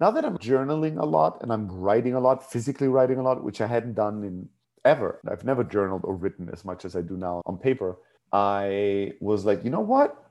now that I'm journaling a lot and I'm writing a lot, physically writing a lot, which I hadn't done in ever. I've never journaled or written as much as I do now on paper. I was like, you know what?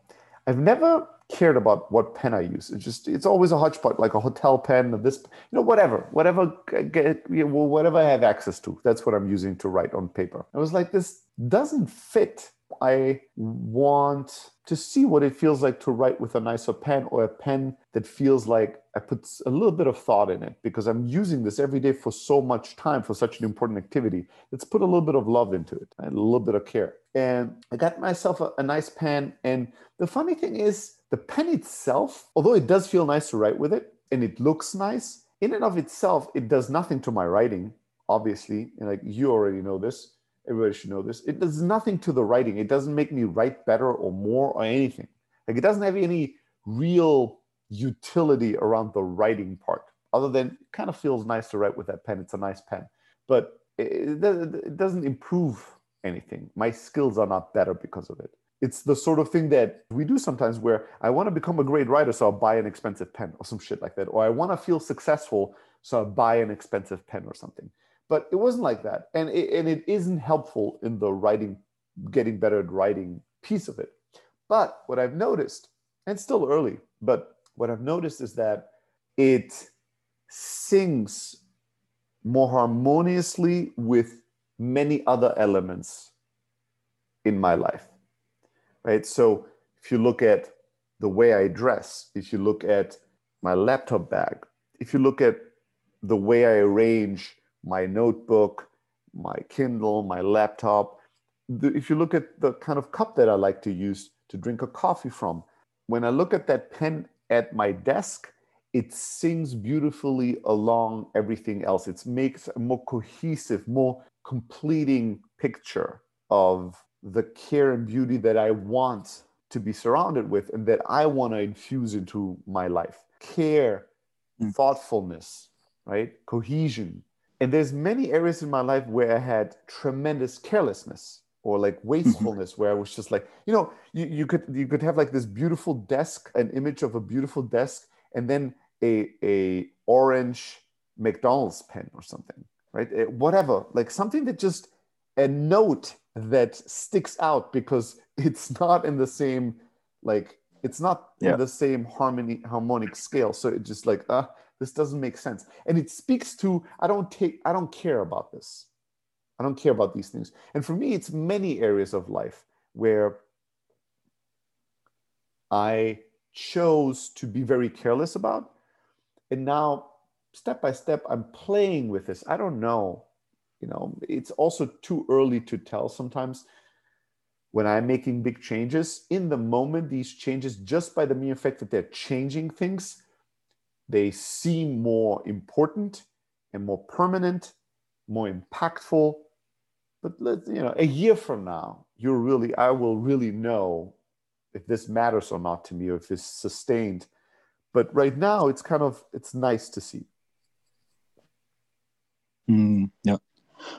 I've never cared about what pen I use. It's just it's always a hodgepodge, like a hotel pen or this, you know, whatever, whatever, whatever I have access to. That's what I'm using to write on paper. I was like, this doesn't fit. I want to see what it feels like to write with a nicer pen or a pen that feels like I put a little bit of thought in it because I'm using this every day for so much time for such an important activity. Let's put a little bit of love into it and a little bit of care. And I got myself a, a nice pen. And the funny thing is, the pen itself, although it does feel nice to write with it and it looks nice, in and of itself, it does nothing to my writing, obviously. And like you already know this Everybody should know this. It does nothing to the writing. It doesn't make me write better or more or anything. Like it doesn't have any real utility around the writing part, other than it kind of feels nice to write with that pen. It's a nice pen, but it, it doesn't improve anything. My skills are not better because of it. It's the sort of thing that we do sometimes where I want to become a great writer, so I'll buy an expensive pen or some shit like that. Or I want to feel successful, so I'll buy an expensive pen or something but it wasn't like that. And it, and it isn't helpful in the writing getting better at writing piece of it. But what i've noticed and still early but what i've noticed is that it sings more harmoniously with many other elements in my life right? So if you look at the way i dress if you look at my laptop bag if you look at the way i arrange my notebook, my Kindle, my laptop. The, if you look at the kind of cup that I like to use to drink a coffee from, when I look at that pen at my desk, it sings beautifully along everything else. It makes a more cohesive, more completing picture of the care and beauty that I want to be surrounded with and that I want to infuse into my life. Care, mm. thoughtfulness, right? Cohesion, and there's many areas in my life where I had tremendous carelessness or like mm-hmm. wastefulness where I was just like, you know, you, you could you could have like this beautiful desk, an image of a beautiful desk, and then a a orange McDonald's pen or something, right? It, eh, whatever, like something that just a note that sticks out because it's not in the same like it's not yeah. in the same harmony harmonic scale. So it just like uh this doesn't make sense. And it speaks to i don't take i don't care about this. I don't care about these things. And for me it's many areas of life where i chose to be very careless about. And now step by step i'm playing with this. I don't know. You know it's also too early to tell sometimes when i'm making big changes. In the moment these changes just by the mere fact that they're changing things they seem more important and more permanent, more impactful. But let's, you know, a year from now, you're really, I will really know if this matters or not to me, or if it's sustained. But right now, it's kind of it's nice to see. Mm, yeah,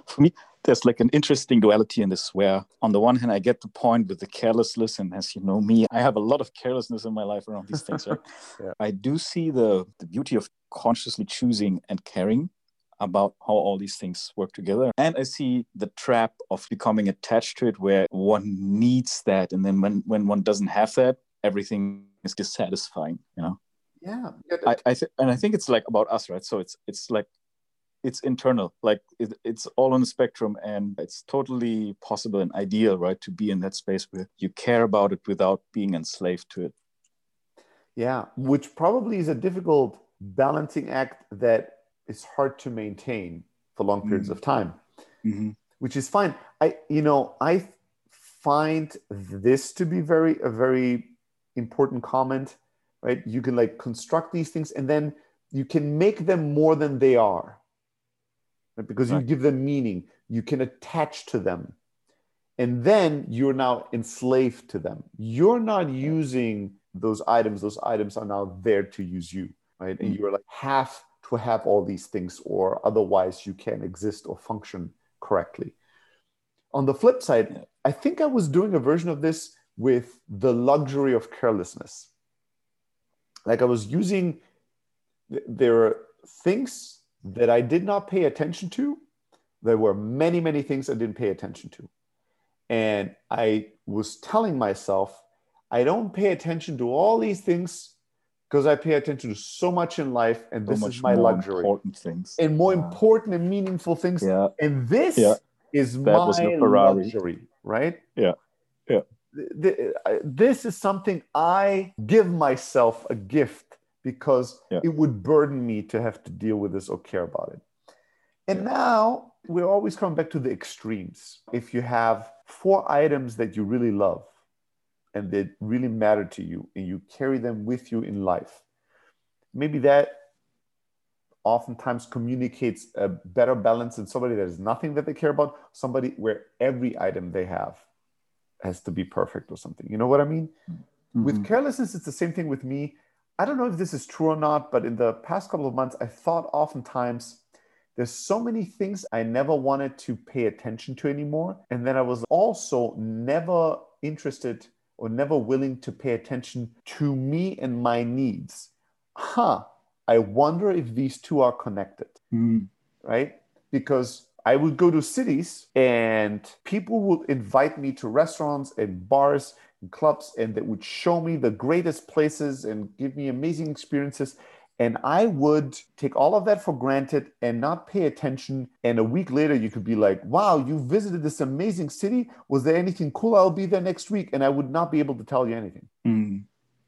for me, there's like an interesting duality in this where on the one hand i get the point with the carelessness and as you know me i have a lot of carelessness in my life around these things right? Yeah. i do see the the beauty of consciously choosing and caring about how all these things work together. And i see the trap of becoming attached to it where one needs that and then when when one doesn't have that everything is dissatisfying you know? Yeah. I, I th- and i think it's like about us right? So it's it's like it's internal. Like it, it's all on the spectrum and it's totally possible and ideal right to be in that space where you care about it without being enslaved to it. Yeah which probably is a difficult balancing act that is hard to maintain for long periods mm-hmm. of time. Mm-hmm. which is fine. I you know i find this to be very a very important comment right? You can like construct these things and then you can make them more than they are right? because right. you give them meaning, you can attach to them. And then you're now enslaved to them. You're not using those items, those items are now there to use you, right? And mm. you're like, have to have all these things, or otherwise you can't exist or function correctly. On the flip side, I think I was doing a version of this with the luxury of carelessness. Like I was using there are things that I did not pay attention to. There were many, many things I didn't pay attention to. And I was telling myself, I don't pay attention to all these things because I pay attention to so much in life, and this is my luxury. Important things and more important and meaningful things. Yeah. And this Yeah. is That my was the Ferrari. luxury, right? Yeah. Yeah. Th- th- I- This is something I give myself a gift because Yeah. it would burden me to have to deal with this or care about it. And now we're always coming back to the extremes. If you have four items that you really love and that really matter to you, and you carry them with you in life, maybe that oftentimes communicates a better balance in somebody that has nothing that they care about, somebody where every item they have has to be perfect or something. You know what I mean? With Mhm. carelessness, it's the same thing with me. I don't know if this is true or not, but in the past couple of months, I thought oftentimes there's so many things I never wanted to pay attention to anymore. And then I was also never interested or never willing to pay attention to me and my needs. Huh. I wonder if these two are connected Mhm. right? Because I would go to cities and people would invite me to restaurants and bars and clubs and that would show me the greatest places and give me amazing experiences. And I would take all of that for granted and not pay attention. And a week later, you could be like, wow, you visited this amazing city. Was there anything cool? I'll be there next week. And I would not be able to tell you anything. Mhm.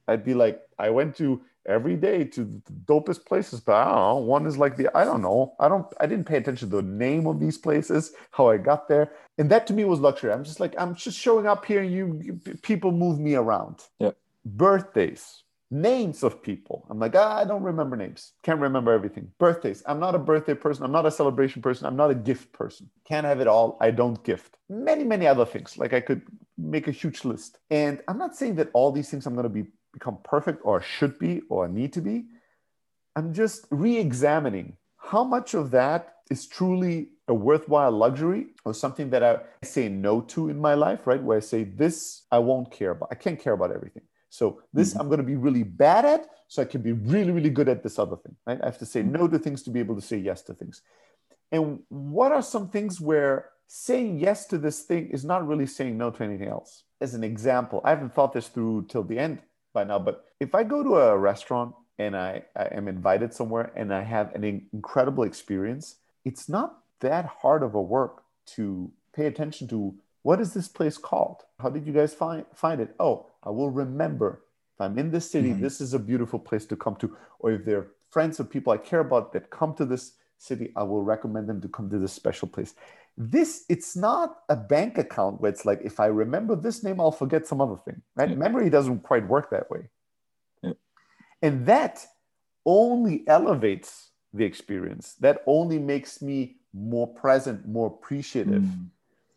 I'd be like, I went to every day to the dopest places, but I don't know. One is like the I don't know. I don't. I didn't pay attention to the name of these places, how I got there, and that to me was luxury. I'm just like I'm just showing up here, and you, you people move me around. Yeah. Birthdays, names of people. I'm like ah, I don't remember names. Can't remember everything. Birthdays. I'm not a birthday person. I'm not a celebration person. I'm not a gift person. Can't have it all. I don't gift. Many many other things. Like I could make a huge list. And I'm not saying that all these things I'm going to be become perfect or should be or need to be. I'm just re-examining how much of that is truly a worthwhile luxury or something that I say no to in my life, right? Where I say this I won't care about. I can't care about everything. So this Mhm. I'm going to be really bad at so I can be really really good at this other thing, right? I have to say no to things to be able to say yes to things. And what are some things where saying yes to this thing is not really saying no to anything else? As an example, I haven't thought this through till the end by now, but if I go to a restaurant and I, I am invited somewhere and I have an incredible experience, it's not that hard of a work to pay attention to what is this place called? How did you guys find find it? Oh, I will remember. If I'm in this city, Mhm. this is a beautiful place to come to. Or if there are friends or people I care about that come to this city, I will recommend them to come to this special place. This it's not a bank account where it's like if I remember this name, I'll forget some other thing. Right? Yeah. Memory doesn't quite work that way. Yeah. And that only elevates the experience. That only makes me more present, more appreciative. Mhm.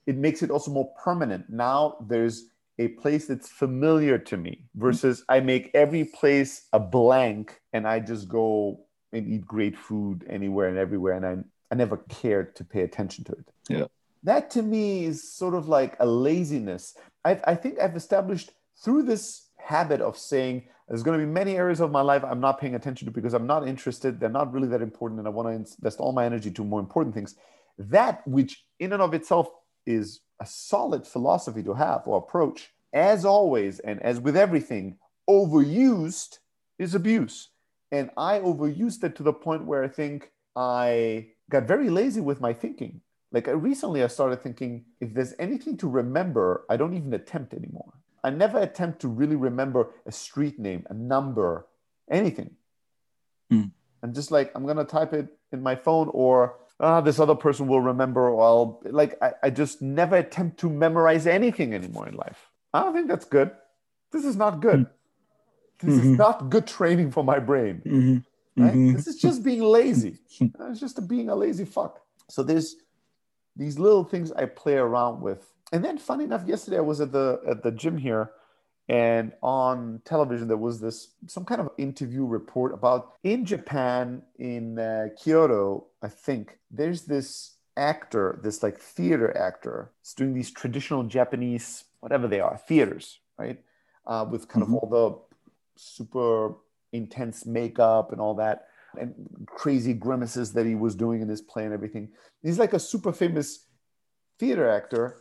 It makes it also more permanent. Now there's a place that's familiar to me versus I make every place a blank and I just go and eat great food anywhere and everywhere and I, I never cared to pay attention to it. Yeah. That to me is sort of like a laziness. I, I think I've established through this habit of saying there's going to be many areas of my life I'm not paying attention to because I'm not interested. They're not really that important, and I want to invest all my energy to more important things. That, which in and of itself is a solid philosophy to have or approach, as always, and as with everything, overused is abuse. And I overused it to the point where I think I got very lazy with my thinking. Like I recently, I started thinking if there's anything to remember, I don't even attempt anymore. I never attempt to really remember a street name, a number, anything. Hmm. I'm just like, I'm going to type it in my phone or ah, this other person will remember. Or I'll like, I, I just never attempt to memorize anything anymore in life. I don't think that's good. This is not good. This is Mhm. not good training for my brain. Mhm. Right? Mhm. This is just being lazy. It's just being a lazy fuck. So there's these little things I play around with. And then funny enough, yesterday I was at the at the gym here and on television there was this some kind of interview report about in Japan in uh, Kyoto, I think, there's this actor, this like theater actor, is doing these traditional Japanese whatever they are, theaters, right? Uh, with kind Mhm. of all the super intense makeup and all that and crazy grimaces that he was doing in his play and everything. He's like a super famous theater actor.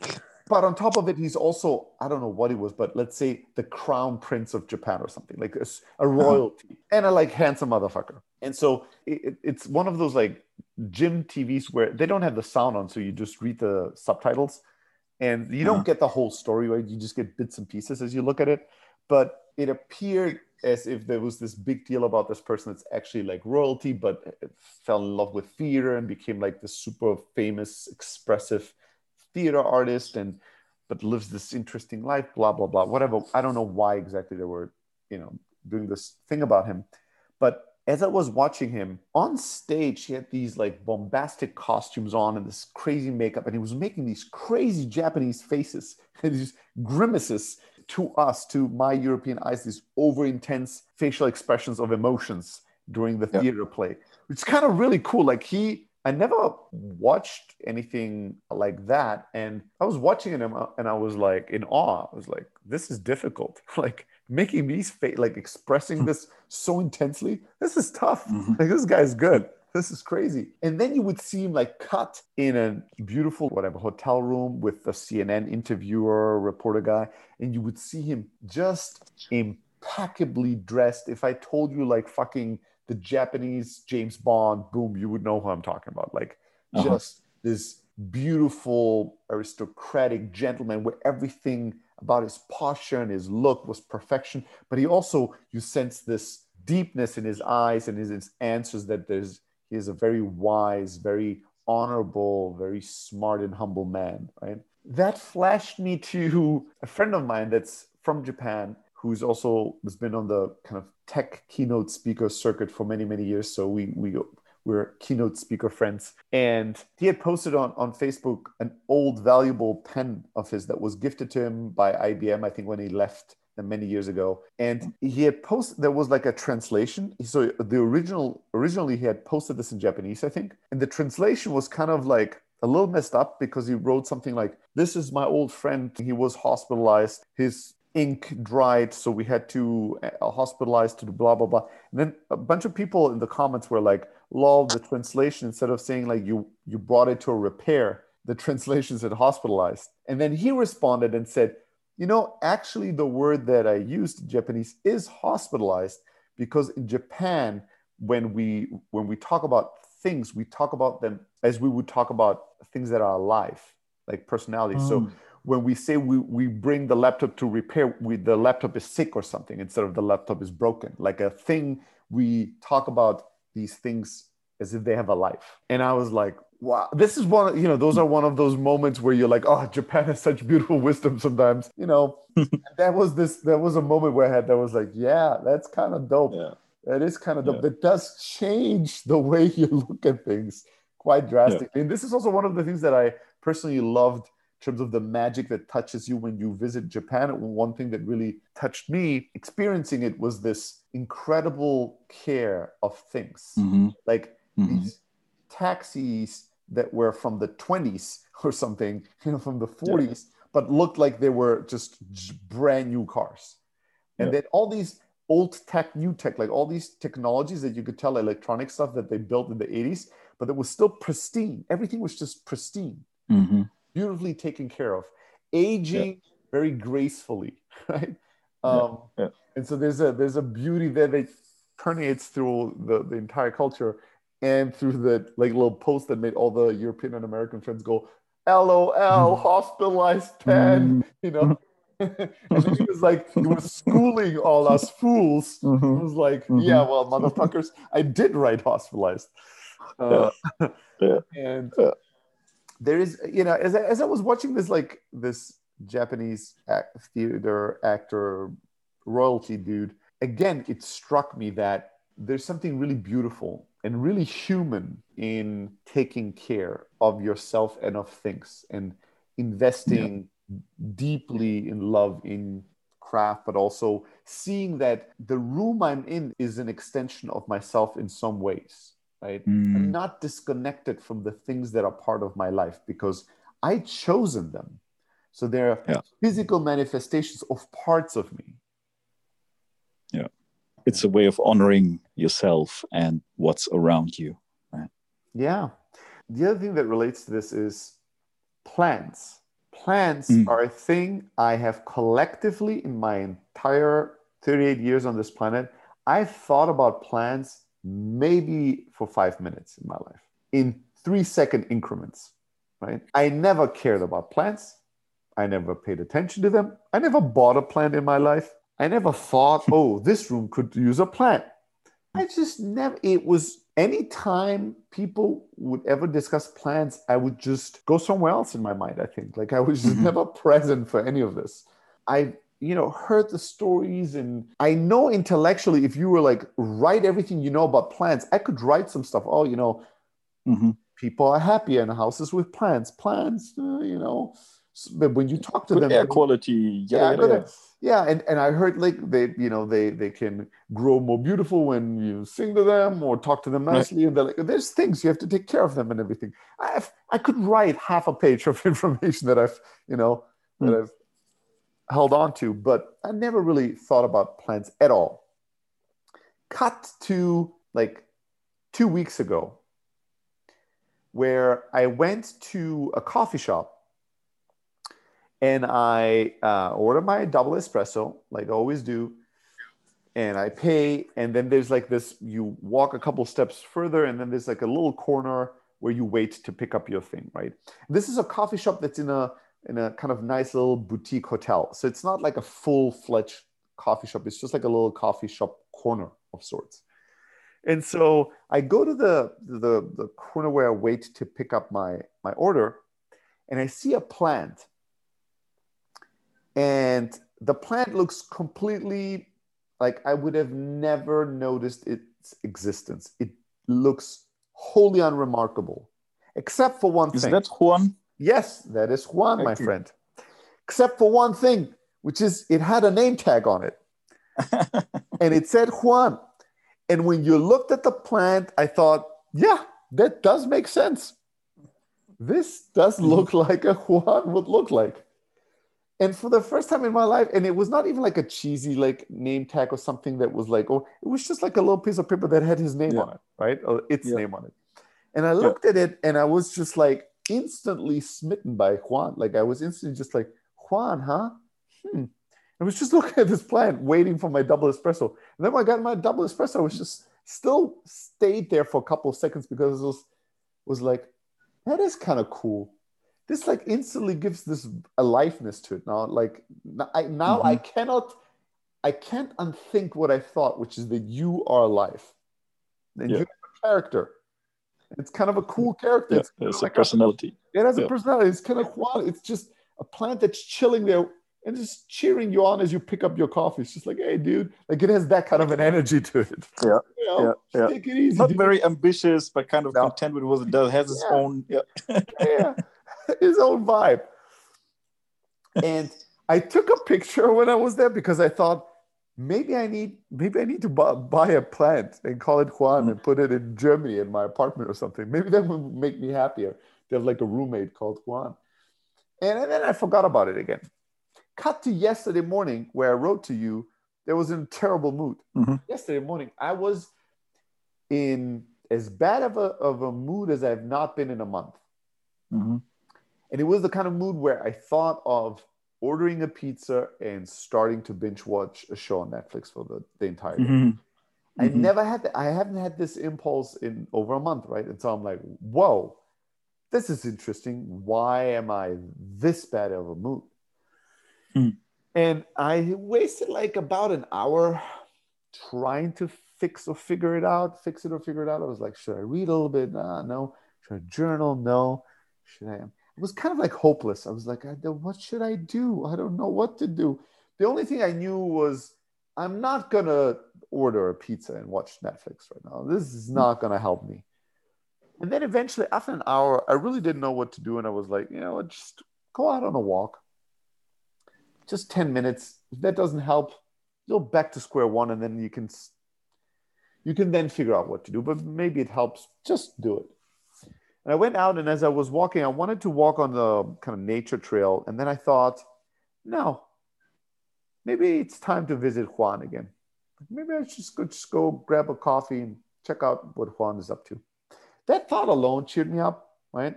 But on top of it, he's also, I don't know what he was, but let's say the crown prince of Japan or something, like a, a uh-huh. royalty and a like handsome motherfucker. And so it, it's one of those like gym TVs where they don't have the sound on, so you just read the subtitles and you don't uh-huh. get the whole story, right? You just get bits and pieces as you look at it. But it appeared as if there was this big deal about this person that's actually like royalty, but uh, fell in love with theater and became like this super famous, expressive theater artist and but lives this interesting life, blah, blah, blah, whatever. I don't know why exactly they were, you know, doing this thing about him. But as I was watching him on stage, he had these like bombastic costumes on and this crazy makeup, and he was making these crazy Japanese faces and these grimaces to us, to my European eyes, these over intense facial expressions of emotions during the yeah. theater play. It's kind of really cool. Like he, I never watched anything like that. And I was watching him and I was like in awe. I was like, this is difficult. like making these, fa- like expressing this so intensely, this is tough. Mm-hmm. Like this guy's good this is crazy. And then you would see him like cut in a beautiful, whatever, hotel room with the CNN interviewer, reporter guy, and you would see him just impeccably dressed. If I told you like fucking the Japanese James Bond, boom, you would know who I'm talking about. Like uh-huh. just this beautiful, aristocratic gentleman where everything about his posture and his look was perfection. But he also, you sense this deepness in his eyes and his, his answers that there's he is a very wise, very honorable, very smart and humble man, right? That flashed me to a friend of mine that's from Japan who's also has been on the kind of tech keynote speaker circuit for many many years so we we we're keynote speaker friends and he had posted on on facebook an old valuable pen of his that was gifted to him by ibm i think when he left many years ago. And he had posted there was like a translation. So the original originally he had posted this in japanese i think. And the translation was kind of like a little messed up because he wrote something like this is my old friend. He was hospitalized. His ink dried so we had to uh, hospitalize to blah blah blah. And then a bunch of people in the comments were like lol the translation instead of saying like you you brought it to a repair the translation said hospitalized. And then he responded and said you know, actually, the word that I used in Japanese is hospitalized because in Japan, when we when we talk about things, we talk about them as we would talk about things that are alive, like personality. Mm. So when we say we, we bring the laptop to repair, we, the laptop is sick or something instead of the laptop is broken. Like a thing, we talk about these things as if they have a life. And I was like, wow, this is one, you know, those are one of those moments where you're like, oh, Japan has such beautiful wisdom sometimes, you know. that was this, that was a moment where I had that was like, yeah, that's kind of dope. Yeah. That is kind of dope. Yeah. That does change the way you look at things quite drastically. Yeah. And this is also one of the things that I personally loved in terms of the magic that touches you when you visit Japan. One thing that really touched me experiencing it was this incredible care of things. Mm-hmm. Like mm-hmm. these taxis that were from the 20s or something, you know, from the 40s, yeah. but looked like they were just brand new cars. And yeah. then all these old tech, new tech, like all these technologies that you could tell electronic stuff that they built in the 80s, but it was still pristine. Everything was just pristine, mm-hmm. beautifully taken care of, aging yeah. very gracefully, right? Um, and so there's a there's a beauty there that permeates through the, the entire culture and through the like little post that made all the European and American friends go, LOL, mm-hmm. hospitalized 10, mm-hmm. you know. and then he was like, he was schooling all us fools. Mm-hmm. He was like, mm-hmm. yeah, well, motherfuckers, I did write hospitalized. Uh, yeah. yeah. And yeah. there is, you know, as I, as I was watching this, like this Japanese act, theater actor royalty dude, again, it struck me that there's something really beautiful and really human in taking care of yourself and of things and investing yeah. deeply in love in craft but also seeing that the room i'm in is an extension of myself in some ways right mm. i'm not disconnected from the things that are part of my life because i chosen them so they're yeah. physical manifestations of parts of me it's a way of honoring yourself and what's around you. Right? Yeah. The other thing that relates to this is plants. Plants mm. are a thing I have collectively in my entire 38 years on this planet. I've thought about plants maybe for five minutes in my life in three second increments, right? I never cared about plants. I never paid attention to them. I never bought a plant in my life. I never thought, oh, this room could use a plant. I just never, it was anytime people would ever discuss plants, I would just go somewhere else in my mind, I think. Like I was just mm-hmm. never present for any of this. I, you know, heard the stories and I know intellectually, if you were like, write everything you know about plants, I could write some stuff. Oh, you know, mm-hmm. people are happier in houses with plants. Plants, uh, you know, but when you talk to Good them, air quality, yeah, yeah, yeah yeah and, and i heard like they you know they they can grow more beautiful when you sing to them or talk to them nicely right. and they're like there's things you have to take care of them and everything i've i could write half a page of information that i've you know mm. that i've held on to but i never really thought about plants at all cut to like two weeks ago where i went to a coffee shop and I uh, order my double espresso, like I always do, and I pay. And then there's like this: you walk a couple steps further, and then there's like a little corner where you wait to pick up your thing, right? This is a coffee shop that's in a in a kind of nice little boutique hotel, so it's not like a full fledged coffee shop. It's just like a little coffee shop corner of sorts. And so I go to the the, the corner where I wait to pick up my my order, and I see a plant and the plant looks completely like I would have never noticed its existence. It looks wholly unremarkable, except for one is thing. Is that Juan? Yes, that is Juan, Thank my you. friend. Except for one thing, which is it had a name tag on it. and it said Juan. And when you looked at the plant, I thought, yeah, that does make sense. This does mm-hmm. look like a Juan would look like and for the first time in my life and it was not even like a cheesy like name tag or something that was like oh it was just like a little piece of paper that had his name yeah. on it right or its yeah. name on it and i looked yeah. at it and i was just like instantly smitten by juan like i was instantly just like juan huh hmm. i was just looking at this plant waiting for my double espresso and then when i got my double espresso i was just still stayed there for a couple of seconds because it was was like that is kind of cool this like instantly gives this aliveness to it now like I, now mm-hmm. i cannot i can't unthink what i thought which is that you are alive and yeah. you have a character it's kind of a cool character yeah, it's, it's like a personality a, it has yeah. a personality it's kind of wild it's just a plant that's chilling there and just cheering you on as you pick up your coffee. It's just like, hey, dude, like it has that kind of an energy to it. Yeah, you know, yeah, yeah. Take it easy. Not dude. very ambitious, but kind of no. content with what it does. Has its yeah. own, yeah, yeah. his own vibe. And I took a picture when I was there because I thought maybe I need maybe I need to buy, buy a plant and call it Juan and put it in Germany in my apartment or something. Maybe that would make me happier to have like a roommate called Juan. And then I forgot about it again. Cut to yesterday morning where I wrote to you. There was in a terrible mood. Mm-hmm. Yesterday morning, I was in as bad of a, of a mood as I've not been in a month. Mm-hmm. And it was the kind of mood where I thought of ordering a pizza and starting to binge watch a show on Netflix for the, the entire day. Mm-hmm. I mm-hmm. never had that. I haven't had this impulse in over a month, right? And so I'm like, whoa, this is interesting. Why am I this bad of a mood? Mm. And I wasted like about an hour trying to fix or figure it out, fix it or figure it out. I was like, should I read a little bit? Nah, no. Should I journal? No. Should I? It was kind of like hopeless. I was like, what should I do? I don't know what to do. The only thing I knew was I'm not gonna order a pizza and watch Netflix right now. This is hmm. not gonna help me. And then eventually, after an hour, I really didn't know what to do, and I was like, you know, just go out on a walk. Just ten minutes. If that doesn't help, you'll back to square one, and then you can you can then figure out what to do. But maybe it helps. Just do it. And I went out, and as I was walking, I wanted to walk on the kind of nature trail. And then I thought, no, maybe it's time to visit Juan again. maybe I should just go, just go grab a coffee and check out what Juan is up to. That thought alone cheered me up, right?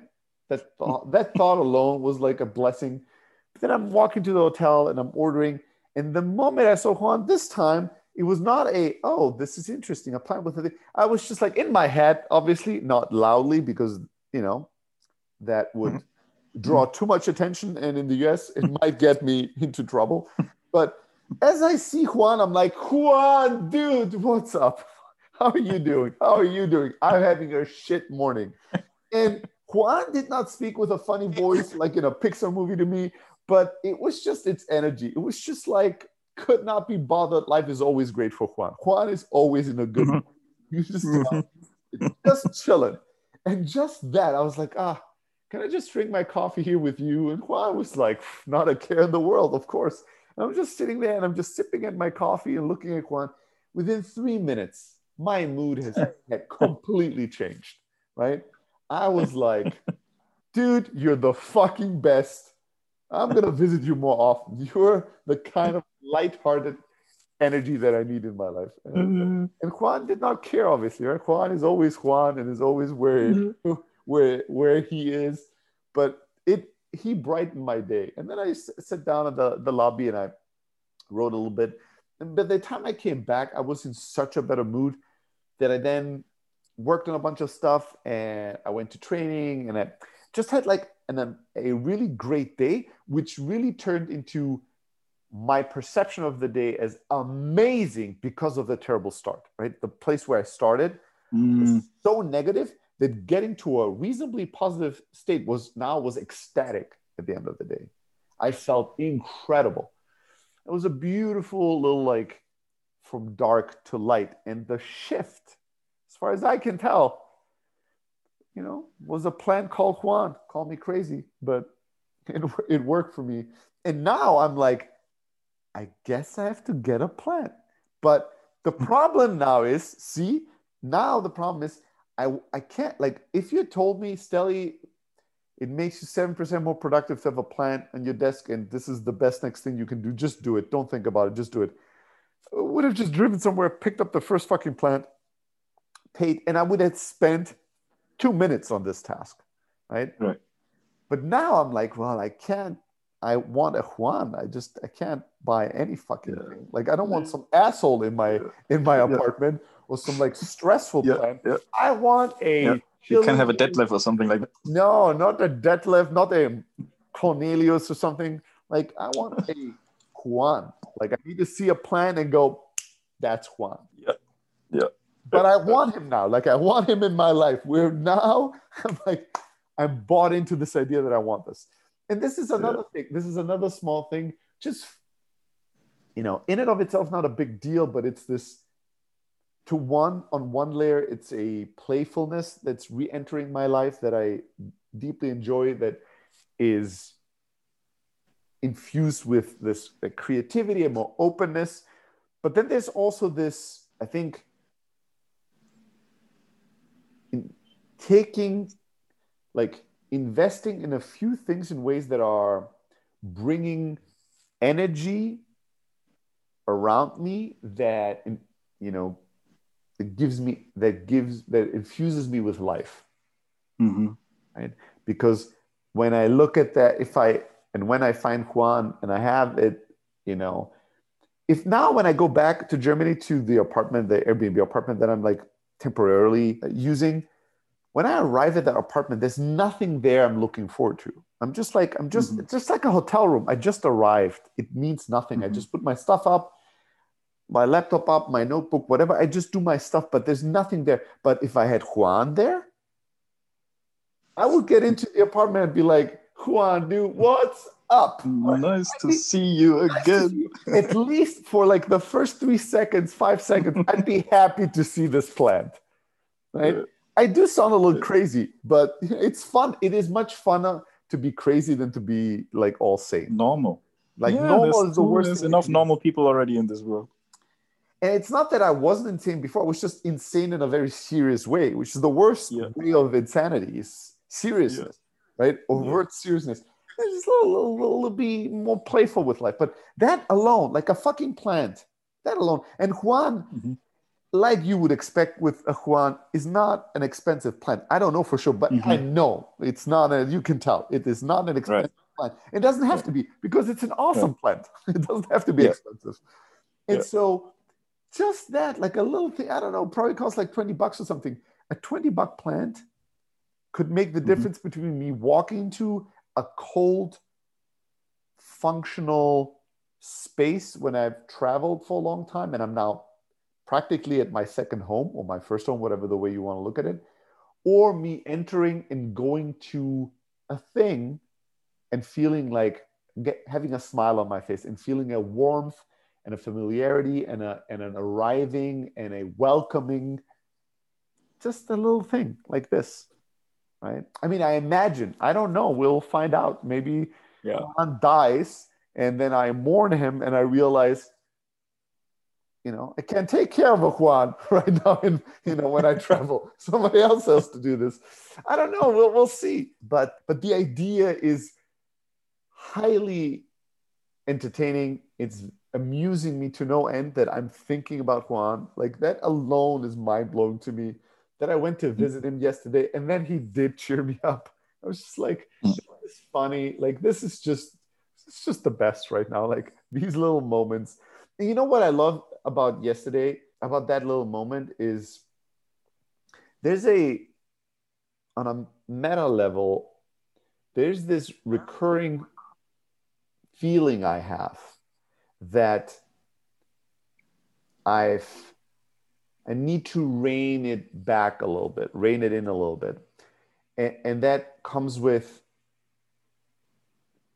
That thought, that thought alone was like a blessing. But then I'm walking to the hotel and I'm ordering. And the moment I saw Juan this time, it was not a, oh, this is interesting. A plan with it. I was just like in my head, obviously, not loudly because, you know, that would mm-hmm. draw too much attention. And in the US, it might get me into trouble. But as I see Juan, I'm like, Juan, dude, what's up? How are you doing? How are you doing? I'm having a shit morning. And Juan did not speak with a funny voice like in a Pixar movie to me, but it was just its energy. It was just like, could not be bothered. Life is always great for Juan. Juan is always in a good mood. He's just, just chilling. And just that, I was like, ah, can I just drink my coffee here with you? And Juan was like, not a care in the world, of course. And I'm just sitting there and I'm just sipping at my coffee and looking at Juan. Within three minutes, my mood has had completely changed, right? I was like, dude, you're the fucking best. I'm gonna visit you more often. You're the kind of light-hearted energy that I need in my life. And, mm-hmm. and Juan did not care, obviously. Right? Juan is always Juan and is always where mm-hmm. where where he is. But it he brightened my day. And then I s- sat down at the, the lobby and I wrote a little bit. And by the time I came back, I was in such a better mood that I then worked on a bunch of stuff and I went to training and I just had like an, a really great day, which really turned into my perception of the day as amazing because of the terrible start, right? The place where I started mm. was so negative that getting to a reasonably positive state was now was ecstatic at the end of the day. I felt incredible. It was a beautiful little like from dark to light. And the shift, as far as I can tell, you know, was a plan called Juan. Call me crazy, but it, it worked for me. And now I'm like, I guess I have to get a plant. But the hmm. problem now is, see, now the problem is I I can't like if you told me, Stelly, it makes you seven percent more productive to have a plant on your desk, and this is the best next thing you can do. Just do it. Don't think about it. Just do it. I would have just driven somewhere, picked up the first fucking plant, paid, and I would have spent two minutes on this task, right? Right. But now I'm like, well, I can't. I want a Juan. I just I can't buy any fucking yeah. thing. Like I don't want some asshole in my in my apartment or some like stressful yeah, plan. Yeah. I want a. Yeah. You can have a Detlef or something like that. No, not a Detlef, not a Cornelius or something. Like I want a Juan. Like I need to see a plan and go, that's Juan. Yeah, yeah. But I want him now. Like I want him in my life. Where now I'm like, I'm bought into this idea that I want this. And this is another yeah. thing. This is another small thing. Just you know, in and of itself, not a big deal, but it's this to one on one layer it's a playfulness that's re-entering my life that i deeply enjoy that is infused with this creativity and more openness. But then there's also this i think in taking like investing in a few things in ways that are bringing energy around me that you know that gives me that gives that infuses me with life mm-hmm. right because when i look at that if i and when i find juan and i have it you know if now when i go back to germany to the apartment the airbnb apartment that i'm like temporarily using when i arrive at that apartment there's nothing there i'm looking forward to i'm just like i'm just mm-hmm. just like a hotel room i just arrived it means nothing mm-hmm. i just put my stuff up my laptop up, my notebook, whatever. I just do my stuff, but there's nothing there. But if I had Juan there, I would get into the apartment and be like, Juan, dude, what's up? Nice to see you again. At least for like the first three seconds, five seconds, I'd be happy to see this plant. Right? Yeah. I do sound a little crazy, but it's fun. It is much funner to be crazy than to be like all sane. Normal. Like yeah, normal is the worst. There's enough normal people already in this world. And it's not that I wasn't insane before, I was just insane in a very serious way, which is the worst yeah. way of insanity is seriousness, yeah. right? Overt seriousness. Just a little, little, little, be more playful with life. But that alone, like a fucking plant, that alone. And Juan, mm-hmm. Like you would expect with a Juan, is not an expensive plant. I don't know for sure, but mm-hmm. I know it's not. A, you can tell it is not an expensive right. plant. It doesn't have to be because it's an awesome plant. It doesn't have to be yeah. expensive. And yeah. so, just that, like a little thing, I don't know, probably costs like twenty bucks or something. A twenty buck plant could make the mm-hmm. difference between me walking to a cold, functional space when I've traveled for a long time and I'm now practically at my second home or my first home, whatever the way you want to look at it, or me entering and going to a thing and feeling like get, having a smile on my face and feeling a warmth and a familiarity and, a, and an arriving and a welcoming, just a little thing like this, right? I mean, I imagine, I don't know, we'll find out. Maybe yeah. dies and then I mourn him and I realize, you know, I can't take care of a Juan right now. And, you know, when I travel, somebody else has to do this. I don't know. We'll, we'll see. But, but the idea is highly entertaining. It's amusing me to no end that I'm thinking about Juan. Like that alone is mind blowing to me. That I went to mm. visit him yesterday and then he did cheer me up. I was just like, mm. this is funny. Like this is just it's just the best right now. Like these little moments. You know what I love about yesterday, about that little moment is there's a on a meta level, there's this recurring feeling I have that I've I need to rein it back a little bit, rein it in a little bit. And, and that comes with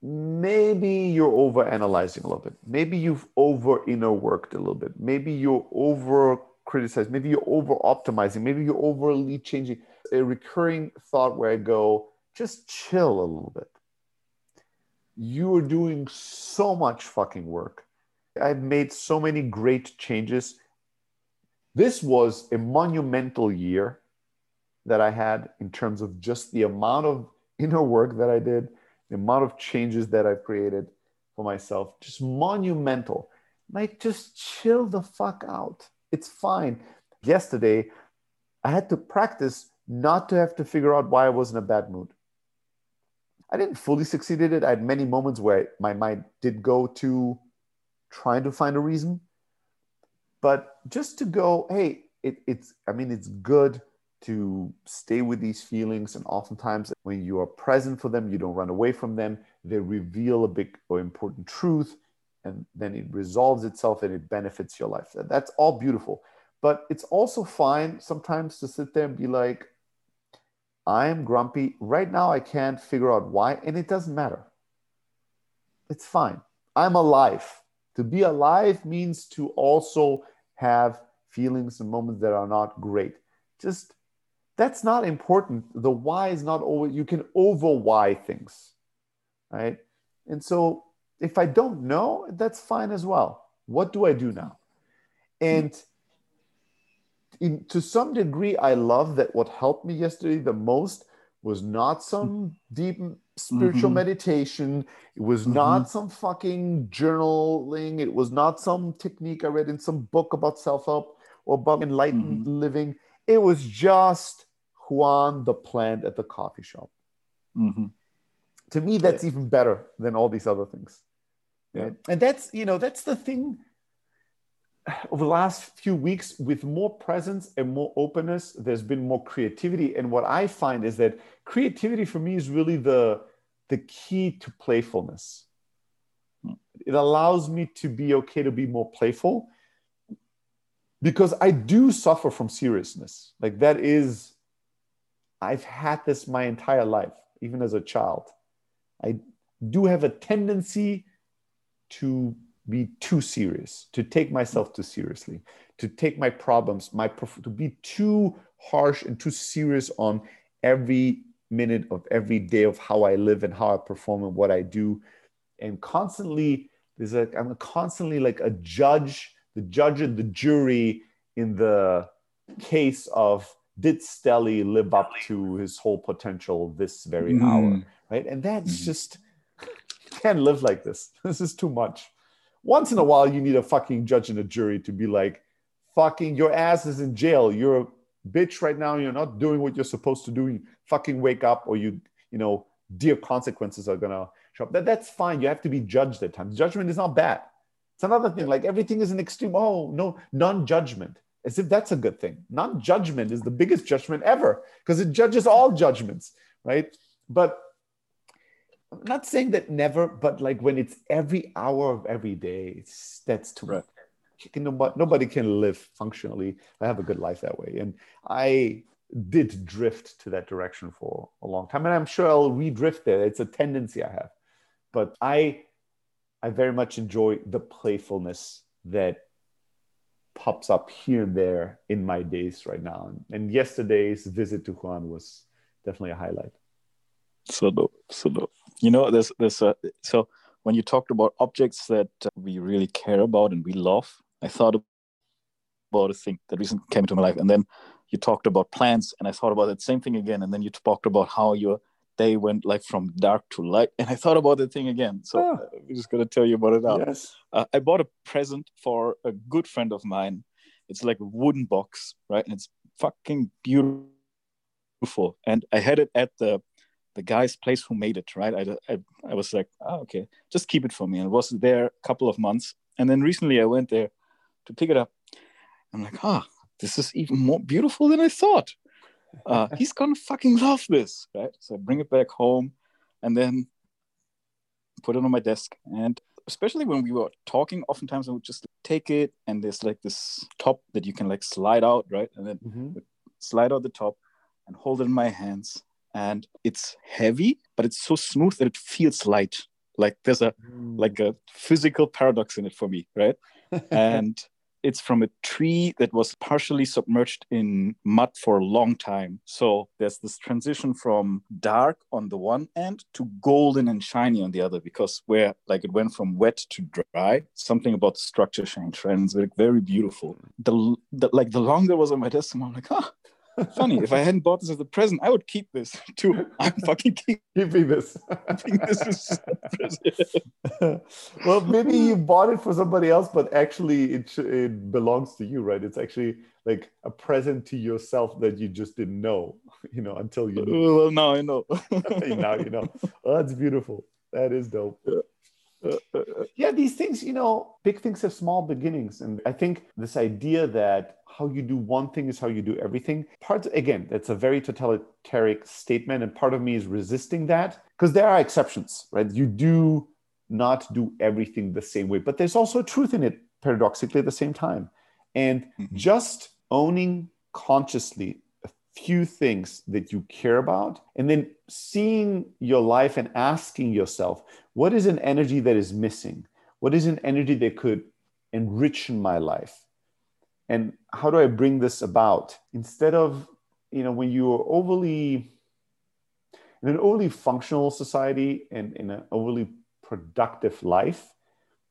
maybe you're over analyzing a little bit. Maybe you've over inner worked a little bit. Maybe you're over criticized. Maybe you're over optimizing. Maybe you're overly changing. A recurring thought where I go, just chill a little bit. You are doing so much fucking work. I've made so many great changes. This was a monumental year that I had in terms of just the amount of inner work that I did the amount of changes that I've created for myself, just monumental. Like, just chill the fuck out. It's fine. Yesterday, I had to practice not to have to figure out why I was in a bad mood. I didn't fully succeed at it. I had many moments where my mind did go to trying to find a reason. But just to go, hey, it, it's, I mean, it's good to stay with these feelings. And oftentimes, when you are present for them, you don't run away from them. They reveal a big or important truth, and then it resolves itself and it benefits your life. That's all beautiful. But it's also fine sometimes to sit there and be like, I am grumpy. Right now, I can't figure out why, and it doesn't matter. It's fine. I'm alive. To be alive means to also have feelings and moments that are not great. Just that's not important. The why is not always, you can over why things, right? And so if I don't know, that's fine as well. What do I do now? And in, to some degree, I love that what helped me yesterday the most was not some deep spiritual mm-hmm. meditation. It was mm-hmm. not some fucking journaling. It was not some technique I read in some book about self help or about enlightened mm-hmm. living. It was just Juan the plant at the coffee shop. Mm-hmm. To me, that's yeah. even better than all these other things. Yeah. And that's, you know, that's the thing over the last few weeks with more presence and more openness there's been more creativity and what i find is that creativity for me is really the the key to playfulness it allows me to be okay to be more playful because i do suffer from seriousness like that is I've had this my entire life, even as a child. I do have a tendency to be too serious, to take myself too seriously, to take my problems, my to be too harsh and too serious on every minute of every day of how I live and how I perform and what I do, and constantly there's like I'm constantly like a judge, the judge and the jury in the case of did Stelly live up to his whole potential this very mm. hour? Right. And that's mm. just can't live like this. This is too much. once in a while you need a fucking judge and a jury to be like fucking your ass is in jail you're a bitch right now you're not doing what you're supposed to do you fucking wake up or you you know dear consequences are gonna show up that, that's fine you have to be judged at times judgment is not bad it's another thing like everything is an extreme oh no non-judgment as if that's a good thing non-judgment is the biggest judgment ever because it judges all judgments right but I'm not saying that never, but like when it's every hour of every day, that's too right. much. Nobody can live functionally. I have a good life that way, and I did drift to that direction for a long time, and I'm sure I'll redrift there. It's a tendency I have, but I, I very much enjoy the playfulness that pops up here and there in my days right now. And yesterday's visit to Juan was definitely a highlight. So dope, so dope you know there's there's a, so when you talked about objects that we really care about and we love i thought about a thing that recently came into my life and then you talked about plants and i thought about that same thing again and then you talked about how your day went like from dark to light and i thought about the thing again so oh. i'm just going to tell you about it now yes. Uh, i bought a present for a good friend of mine it's like a wooden box right and it's fucking beautiful and i had it at the the guy's place who made it, right? I, I, I was like, oh, okay, just keep it for me. And it was there a couple of months. And then recently I went there to pick it up. I'm like, ah, oh, this is even more beautiful than I thought. Uh, he's gonna fucking love this, right? So I bring it back home and then put it on my desk. And especially when we were talking, oftentimes I would just take it and there's like this top that you can like slide out, right? And then mm-hmm. slide out the top and hold it in my hands and it's heavy but it's so smooth that it feels light like there's a mm. like a physical paradox in it for me right and it's from a tree that was partially submerged in mud for a long time. So there's this transition from dark on the one end to golden and shiny on the other because where like it went from wet to dry something about the structure and it's like very beautiful. The, the like the longer was on my desk i'm like ah Funny, if I hadn't bought this as a present, I would keep this too. I'm fucking keep, keeping this. this well, maybe you bought it for somebody else, but actually it it belongs to you, right? It's actually like a present to yourself that you just didn't know, you know, until you. Know. Well, now I know. now you know. Well, oh, that's beautiful. That is dope. Yeah yeah, these things, you know, big things have small beginnings. And I think this idea that how you do one thing is how you do everything, part again, that's a very totalitarian statement. And part of me is resisting that because there are exceptions, right? You do not do everything the same way, but there's also truth in it, paradoxically, at the same time. And mm-hmm. just owning consciously a few things that you care about and then seeing your life and asking yourself what is an energy that is missing? What is an energy that could enrich my life? And how do i bring this about? Instead of you know when you are overly in an overly functional society and in an overly productive life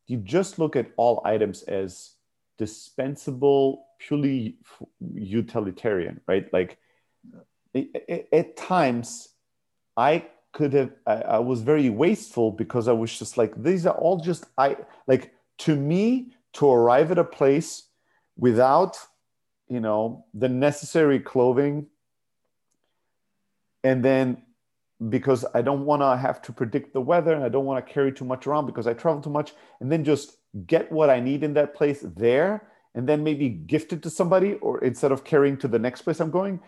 you just look at all items as dispensable purely utilitarian right? Like at times I could have I, I, was very wasteful because I was just like these are all just I like to me to arrive at a place without you know the necessary clothing and then because I don't want to have to predict the weather and I don't want to carry too much around because I travel too much and then just get what I need in that place there and then maybe gift it to somebody or instead of carrying to the next place I'm going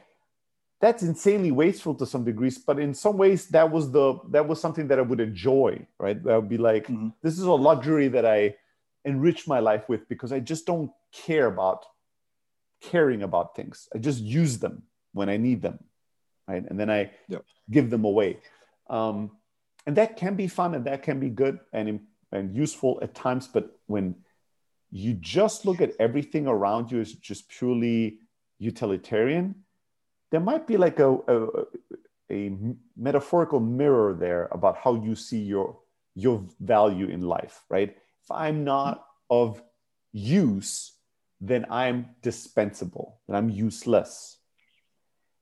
that's insanely wasteful to some degrees but in some ways that was the that was something that i would enjoy right i would be like mm-hmm. this is a luxury that i enrich my life with because i just don't care about caring about things i just use them when i need them right and then i yep. give them away um, and that can be fun and that can be good and and useful at times but when you just look at everything around you as just purely utilitarian there might be like a, a, a metaphorical mirror there about how you see your your value in life right? If i'm not of use then i'm dispensable then i'm useless